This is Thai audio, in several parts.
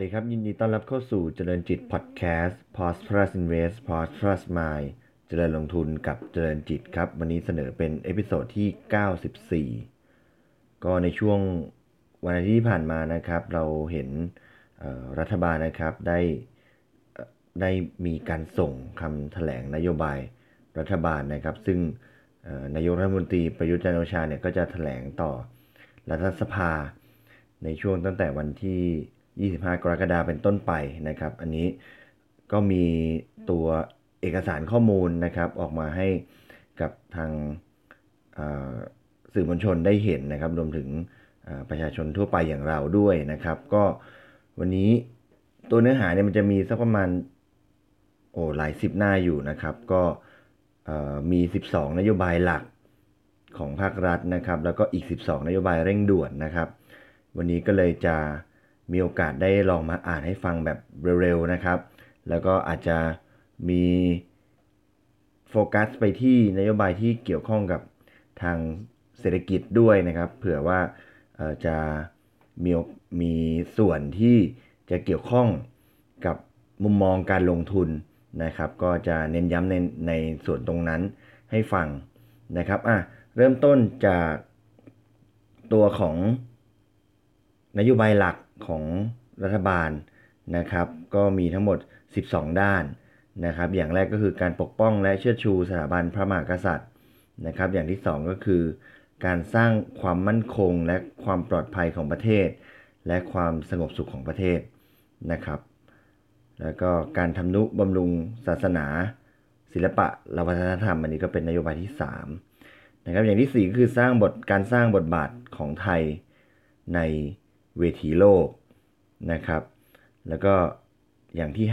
สวัสดีครับ ยินดีต้อนรับเข้าสู่เจริญจิตพอดแคสต์ p o s t Plus Invest p o s t Plus Mind เจริญลงทุนกับเจริญจิตครับ วันนี้เสนอเป็น episode ที่ 94 ก็ในช่วงวันอาทิตย์ที่ผ่านมานะครับ เราเห็นรัฐบาลนะครับได้ได้มีการส่งคำแถลงนโยบายรัฐบาลนะครับ ซึ่งนายกรัฐมนตรีประยุทธ์จันทร์โอชาเนี่ยก็จะแถลงต่อรัฐสภาในช่วงตั้งแต่วันที่ 25 กรกฎาคมเป็นต้นไปนะครับ อันนี้ก็มีตัวเอกสารข้อมูลนะครับ ออกมาให้กับทางสื่อมวลชนได้เห็นนะครับ รวมถึงประชาชนทั่วไปอย่างเราด้วยนะครับ ก็วันนี้ตัวเนื้อหาเนี่ยมันจะมีสักประมาณโอ้หลายสิบหน้าอยู่นะครับ ก็มี 12 นโยบายหลักของภาครัฐนะครับ แล้วก็อีก 12 นโยบายเร่งด่วนนะครับ วันนี้ก็เลยจะ มีโอกาสได้ลองมาอ่านให้ฟังแบบเร็วๆนะครับ แล้วก็อาจจะมีโฟกัสไปที่นโยบายที่เกี่ยวข้องกับทางเศรษฐกิจด้วยนะครับ เผื่อว่าจะมีมีส่วนที่จะเกี่ยวข้องกับมุมมองการลงทุนนะครับ ก็จะเน้นย้ำในในส่วนตรงนั้นให้ฟังนะครับอะเริ่มต้นจากตัวของนโยบายหลัก ของรัฐบาลนะครับ ก็มีทั้งหมด 12 ด้านนะครับ อย่างแรกก็คือการปกป้องและเชิดชูสถาบันพระมหากษัตริย์นะครับ อย่างที่ 2 ก็คือ การสร้างความมั่นคงและความปลอดภัยของประเทศ และความสงบสุขของประเทศนะครับ แล้วก็การทำนุบำรุงศาสนา ศิลปะและวัฒนธรรม อันนี้ก็เป็นนโยบายที่ 3 นะครับ อย่างที่4ก็คือสร้างบทการสร้างบทบาทของไทยใน เวทีโลกนะครับ แล้วก็อย่างที่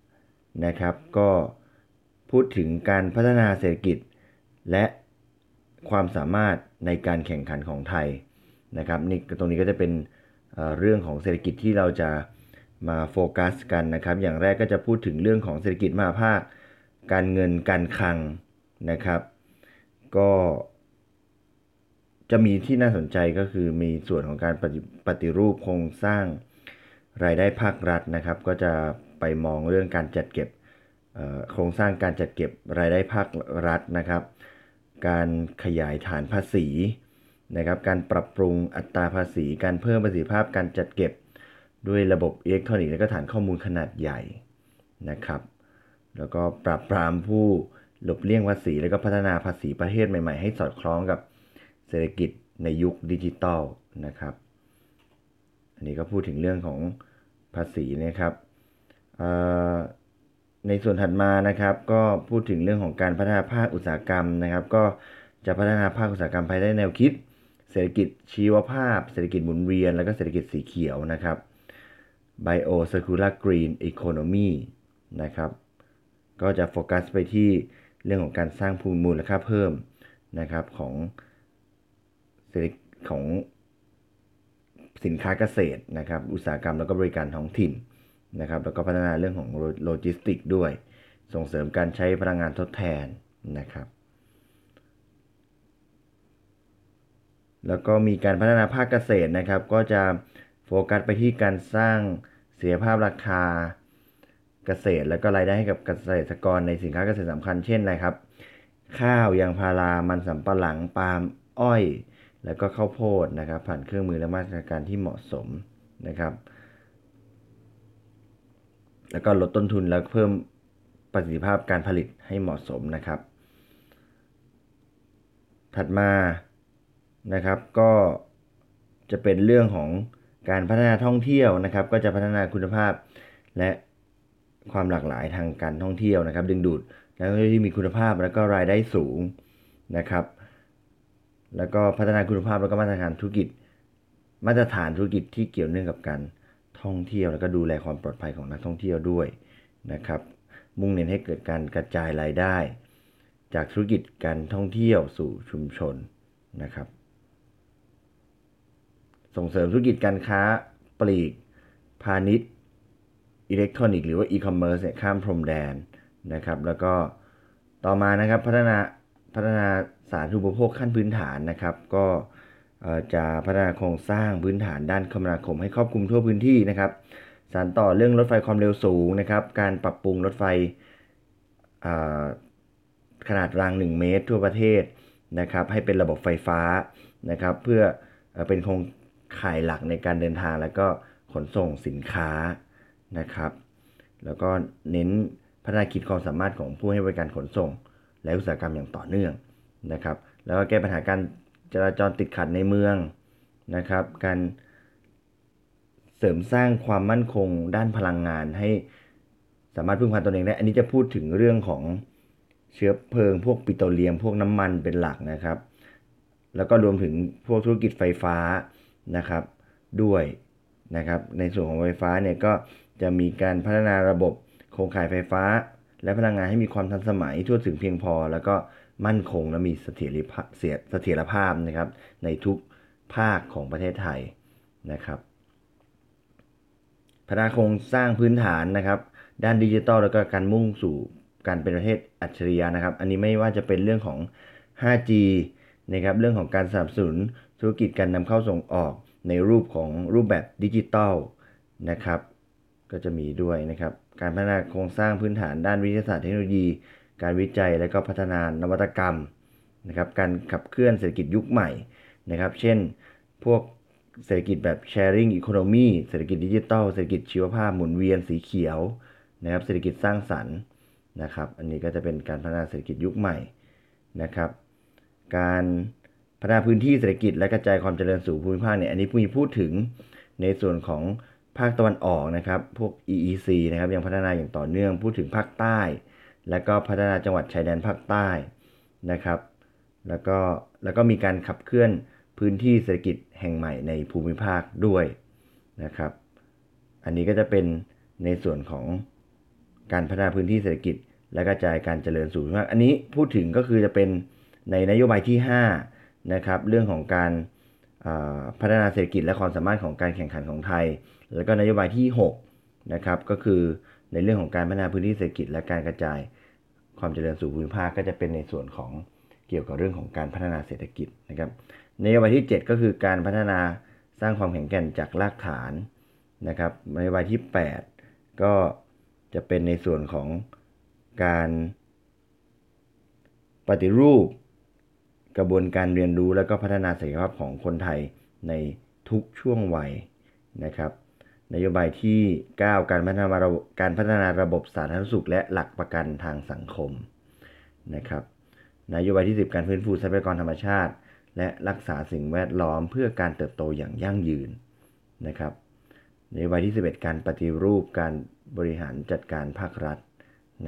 5นะครับก็พูดถึงการพัฒนาเศรษฐกิจ และความสามารถในการแข่งขันของไทยนะครับนี่ตรงนี้ก็จะเป็นเรื่องของเศรษฐกิจที่เราจะมาโฟกัสกันนะครับ อย่างแรกก็จะพูดถึงเรื่องของเศรษฐกิจมหาภาค การเงินการคลังนะครับ ก็ จะมีที่น่าสนใจก็คือมีส่วนของการปฏิปฏรูปโครงสร้างรายได้ภาครัฐนะครับ ก็จะไปมองเรื่องการจัดเก็บโครงสร้างการจัดเก็บรายได้ภาครัฐนะครับ การขยายฐานภาษีนะครับ การปรับปรุงอัตราภาษี การเพิ่มประสิทธิภาพการจัดเก็บด้วยระบบอิเล็กทรอนิกส์และก็ฐานข้อมูลขนาดใหญ่นะครับ แล้วก็ปรับปรามผู้หลบเลี่ยงภาษี แล้วก็พัฒนาภาษีประเทศใหม่ ๆ ให้สอดคล้องกับ เศรษฐกิจในยุคดิจิตอลนะครับ อันนี้ก็พูดถึงเรื่องของภาษีนะครับในส่วนถัดมานะครับก็พูดถึงเรื่องของการพัฒนาภาคอุตสาหกรรมนะครับ ก็จะพัฒนาภาคอุตสาหกรรมภายใต้แนวคิด เศรษฐกิจชีวภาพ เศรษฐกิจหมุนเวียน แล้วก็เศรษฐกิจสีเขียวนะครับ Bio Circular Green Economy นะครับ ก็จะโฟกัสไปที่เรื่องของการสร้างภูมิมูลค่าเพิ่มนะครับของ เศรษฐของสินค้าเกษตรนะครับ อุตสาหกรรมแล้วก็บริการท้องถิ่นนะครับ แล้วก็พัฒนาเรื่องของโลจิสติกด้วย ส่งเสริมการใช้พลังงานทดแทนนะครับ แล้วก็มีการพัฒนาภาคเกษตรนะครับ ก็จะโฟกัสไปที่การสร้างเสถียรภาพราคาเกษตร แล้วก็รายได้ให้กับเกษตรกรในสินค้าเกษตรสำคัญเช่นอะไรครับ ข้าวยางพารา มันสำปะหลัง ปาล์ม อ้อย แล้วก็ข้าวโพดนะครับ ผ่านเครื่องมือและมาตรการที่เหมาะสมนะครับ แล้วก็ลดต้นทุนแล้วเพิ่มประสิทธิภาพการผลิตให้เหมาะสมนะครับ ถัดมานะครับก็จะเป็นเรื่องของการพัฒนาท่องเที่ยวนะครับ ก็จะพัฒนาคุณภาพและความหลากหลายทางการท่องเที่ยวนะครับ ดึงดูดนักท่องเที่ยวที่มีคุณภาพแล้วก็รายได้สูงนะครับ แล้วก็พัฒนาคุณภาพแล้วก็มาตรฐานธุรกิจ มาตรฐานธุรกิจที่เกี่ยวเนื่องกับการท่องเที่ยวแล้วก็ดูแลความปลอดภัยของนักท่องเที่ยวด้วยนะครับ มุ่งเน้นให้เกิดการกระจายรายได้ จากธุรกิจการท่องเที่ยวสู่ชุมชนนะครับ ส่งเสริมธุรกิจการค้าปลีก พาณิชย์อิเล็กทรอนิกส์หรือว่าอีคอมเมิร์ซเนี่ยข้ามพรมแดนนะครับ แล้วก็ต่อมานะครับพัฒนา พัฒนาสาธารณูปโภคขั้นพื้นฐานนะครับ ก็จะพัฒนาโครงสร้างพื้นฐานด้านคมนาคมให้ครอบคลุมทั่วพื้นที่นะครับ สานต่อเรื่องรถไฟความเร็วสูงนะครับ การปรับปรุงรถไฟขนาดราง 1 เมตร ทั่วประเทศนะครับ ให้เป็นระบบไฟฟ้านะครับ เพื่อเป็นโครงข่ายหลักในการเดินทางแล้วก็ขนส่งสินค้านะครับ แล้วก็เน้นพัฒนาขีดความสามารถของผู้ให้บริการขนส่ง และอุตสาหกรรมอย่างต่อเนื่องนะครับ แล้วก็แก้ปัญหาการจราจรติดขัดในเมืองนะครับ การเสริมสร้างความมั่นคงด้านพลังงานให้สามารถพึ่งพาตนเองได้ อันนี้จะพูดถึงเรื่องของเชื้อเพลิง พวกปิโตรเลียม พวกน้ำมันเป็นหลักนะครับ แล้วก็รวมถึงพวกธุรกิจไฟฟ้านะครับด้วยนะครับ ในส่วนของไฟฟ้าเนี่ยก็จะมีการพัฒนาระบบโครงข่ายไฟฟ้า และพลังงานให้มีความทันสมัยทั่วถึงเพียงพอ แล้วก็มั่นคงและมีเสถียรภาพเสถียรภาพนะครับ ในทุกภาคของประเทศไทยนะครับพัฒนาโครงสร้างพื้นฐานนะครับ ด้านดิจิทัลแล้วก็การมุ่งสู่การเป็นประเทศอัจฉริยะนะครับ อันนี้ไม่ว่าจะเป็นเรื่องของ 5G นะครับเรื่องของการสนับสนุนธุรกิจการนำเข้าส่งออกในรูปของรูปแบบดิจิทัลนะครับ ก็จะมีด้วยนะครับ การพัฒนาโครงสร้างพื้นฐานด้านวิทยาศาสตร์เทคโนโลยี การวิจัยและก็พัฒนานวัตกรรมนะครับ การขับเคลื่อนเศรษฐกิจยุคใหม่นะครับ เช่น พวกเศรษฐกิจแบบ sharing economy เศรษฐกิจดิจิทัล เศรษฐกิจชีวภาพหมุนเวียนสีเขียวนะครับ เศรษฐกิจสร้างสรรค์นะครับ อันนี้ก็จะเป็นการพัฒนาเศรษฐกิจยุคใหม่นะครับ การพัฒนาพื้นที่เศรษฐกิจและกระจายความเจริญสู่ภูมิภาคเนี่ย อันนี้มีพูดถึงในส่วนของ ภาคตะวันออกนะครับ พวก EEC นะครับยังพัฒนาอย่างต่อเนื่อง พูดถึงภาคใต้ และก็พัฒนาจังหวัดชายแดนภาคใต้นะครับ แล้วก็แล้วก็มีการขับเคลื่อนพื้นที่เศรษฐกิจแห่งใหม่ในภูมิภาคด้วยนะครับ อันนี้ก็จะเป็นในส่วนของการพัฒนาพื้นที่เศรษฐกิจ และกระจายการเจริญสู่ภูมิภาค อันนี้พูดถึงก็คือจะเป็นในนโยบายที่5นะครับเรื่องของการ พัฒนาเศรษฐกิจและความสามารถของการแข่งขันของไทย แล้วก็นโยบายที่6นะครับก็คือในเรื่องของการพัฒนาพื้นที่เศรษฐกิจและการกระจายความเจริญสู่ภูมิภาคก็จะเป็นในส่วนของเกี่ยวกับเรื่องของการพัฒนาเศรษฐกิจนะครับนโยบายที่ 7 ก็คือการพัฒนาสร้างความแข็งแกร่งจากรากฐานนะครับนโยบายที่ 8 ก็จะเป็นในส่วนของการปฏิรูป กระบวนการเรียนรู้และก็พัฒนาศักยภาพของคนไทยในทุกช่วงวัยนะครับนโยบายที่ 9 การพัฒนาการพัฒนาระบบสาธารณสุข และหลักประกันทางสังคมนะครับนโยบายที่ 10 การฟื้นฟูทรัพยากรธรรมชาติ และรักษาสิ่งแวดล้อมเพื่อการเติบโตอย่างยั่งยืนนะครับนโยบายที่ 11 การปฏิรูปการบริหารจัดการภาครัฐ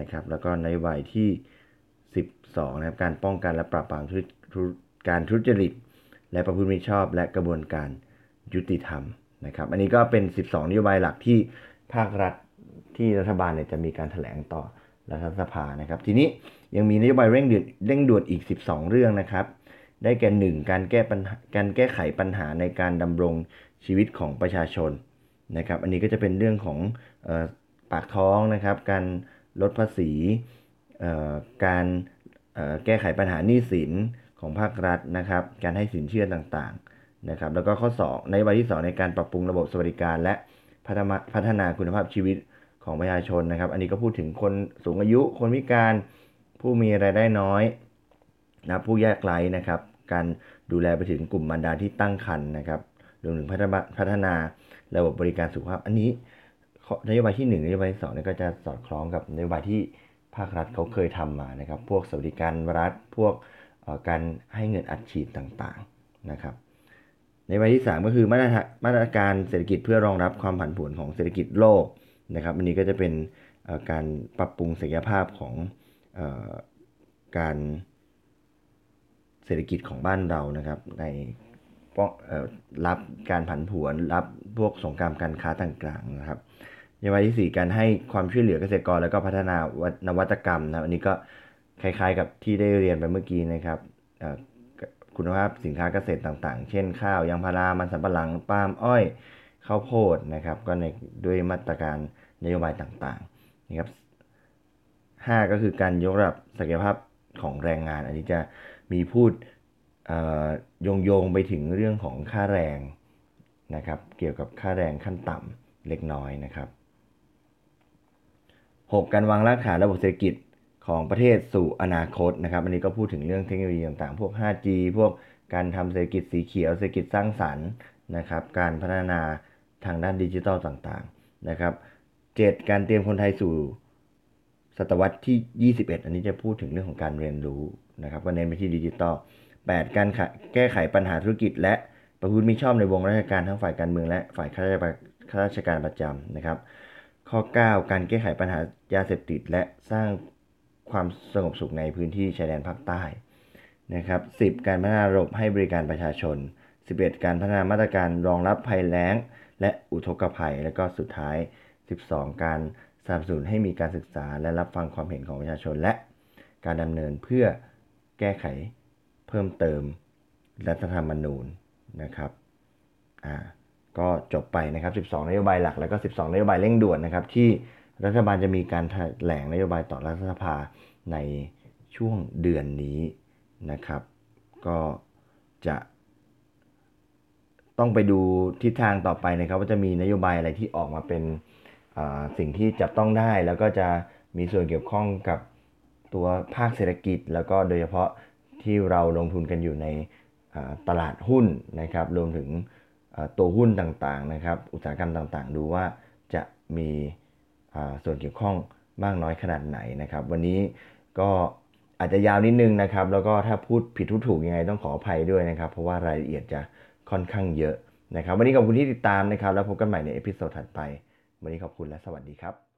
นะครับ แล้วก็นโยบายที่ 12นะครับการป้องกันและปราบปราม การทุจริต และประพฤติมิชอบและกระบวนการยุติธรรมนะครับ อันนี้ก็เป็น 12 นโยบายหลักที่ภาครัฐที่รัฐบาลเนี่ยจะมีการถแถลงต่อรัฐสภานะครับ ทีนี้ยังมีนโยบายเร่งด่วนเร่งด่วนอีก 12 เรื่องนะครับ ได้แก่หนึ่งการแก้ปัญหาการแก้ไขปัญหาในการดำรงชีวิตของประชาชนนะครับ อันนี้ก็จะเป็นเรื่องของออปากท้องนะครับ การลดภาษีการแก้ไขปัญหาหนี้สิน ของภาครัฐนะครับ การให้สินเชื่อต่างๆนะครับ แล้วก็ข้อ2ในวันที่ 2 ในการปรับปรุงระบบสวัสดิการและพัฒนาคุณภาพชีวิตของประชาชนนะครับ อันนี้ก็พูดถึงคนสูงอายุ คนพิการ ผู้มีรายได้น้อยนะผู้ยากไร้นะครับ การดูแลไปถึงกลุ่มบรรดาที่ตั้งครรภ์นะครับรวมถึงพัฒนาระบบบริการสุขภาพ อันนี้นโยบายที่1นโยบายที่2นี่ก็จะสอดคล้องกับนโยบายที่ภาครัฐเขาเคยทำมานะครับ พวกสวัสดิการรัฐ พวก การให้เงินอัดฉีดต่างๆนะครับ ในใบที่ 3 ก็คือมาตรมาตรการเศรษฐกิจเพื่อรองรับความผันผวนของเศรษฐกิจโลกนะครับอันนี้ก็จะเป็นการปรับปรุงศักยภาพของการเศรษฐกิจของบ้านเรานะครับ ในรับการผันผวนรับพวกสงครามการค้าต่างๆนะครับในวันที่ 4 การให้ความช่วยเหลือเกษตรกรแล้วก็พัฒนานวัตกรรมนะอันนี้ก็ คล้ายๆ กับที่ได้เรียนไปเมื่อกี้นะครับคุณภาพสินค้าเกษตรต่างๆ เช่นข้าวยางพารา มันสำปะหลัง ปาล์มอ้อย ข้าวโพดนะครับ ก็ในด้วยมาตรการนโยบายต่างๆนะครับ5ก็คือการยกระดับศักยภาพของแรงงาน อันนี้จะมีพูดโยงโยงไปถึงเรื่องของค่าแรงนะครับ เกี่ยวกับค่าแรงขั้นต่ำเล็กน้อยนะครับ 6. การวางรากฐานระบบเศรษฐกิจ ของประเทศสู่อนาคตนะครับ อันนี้ก็พูดถึงเรื่องเทคโนโลยีต่างๆ พวก 5G พวกการทำเศรษฐกิจสีเขียว เศรษฐกิจสร้างสรรค์นะครับ การพัฒนาทางด้านดิจิทัลต่างๆนะครับ 7. การเตรียมคนไทยสู่ศตวรรษที่ 21 อันนี้จะพูดถึงเรื่องของการเรียนรู้นะครับก็เน้นไปที่ดิจิทัล 8. การแก้ไขปัญหาธุรกิจ และประพฤติมิชอบในวงราชการทั้งฝ่ายการเมืองและฝ่ายข้าราชการประจำนะครับ ข้อ 9 การแก้ไขปัญหายาเสพติด และสร้าง ความสงบสุขในพื้นที่ชายแดนภาคใต้นะครับ10 การพัฒนาระบบให้บริการประชาชน 11 การพัฒนามาตรการรองรับภัยแล้ง และอุทกภัย และก็สุดท้าย 12 การสนับสนุนให้มีการศึกษาและรับฟังความเห็นของประชาชน และการดำเนินเพื่อแก้ไขเพิ่มเติมรัฐธรรมนูญนะครับอ่าก็จบไปนะครับ 12 นโยบายหลัก แล้วก็ 12 นโยบายเร่งด่วนนะครับที่ รัฐบาลจะมีการแถลงนโยบายต่อรัฐสภาในช่วงเดือนนี้นะครับ ก็จะต้องไปดูทิศทางต่อไปนะครับ ว่าจะมีนโยบายอะไรที่ออกมาเป็นสิ่งที่จับต้องได้ แล้วก็จะมีส่วนเกี่ยวข้องกับตัวภาคเศรษฐกิจ แล้วก็โดยเฉพาะที่เราลงทุนกันอยู่ในตลาดหุ้นนะครับ รวมถึงตัวหุ้นต่างๆนะครับ อุตสาหกรรมต่างๆ ดูว่าจะมี ส่วนเกี่ยวข้องมากน้อยขนาดไหนนะครับ วันนี้ก็อาจจะยาวนิดนึงนะครับ แล้วก็ถ้าพูดผิดพูดถูกยังไงต้องขออภัยด้วยนะครับ เพราะว่ารายละเอียดจะค่อนข้างเยอะนะครับ วันนี้ขอบคุณที่ติดตามนะครับ แล้วพบกันใหม่ใน episode ถัดไป วันนี้ขอบคุณและสวัสดีครับ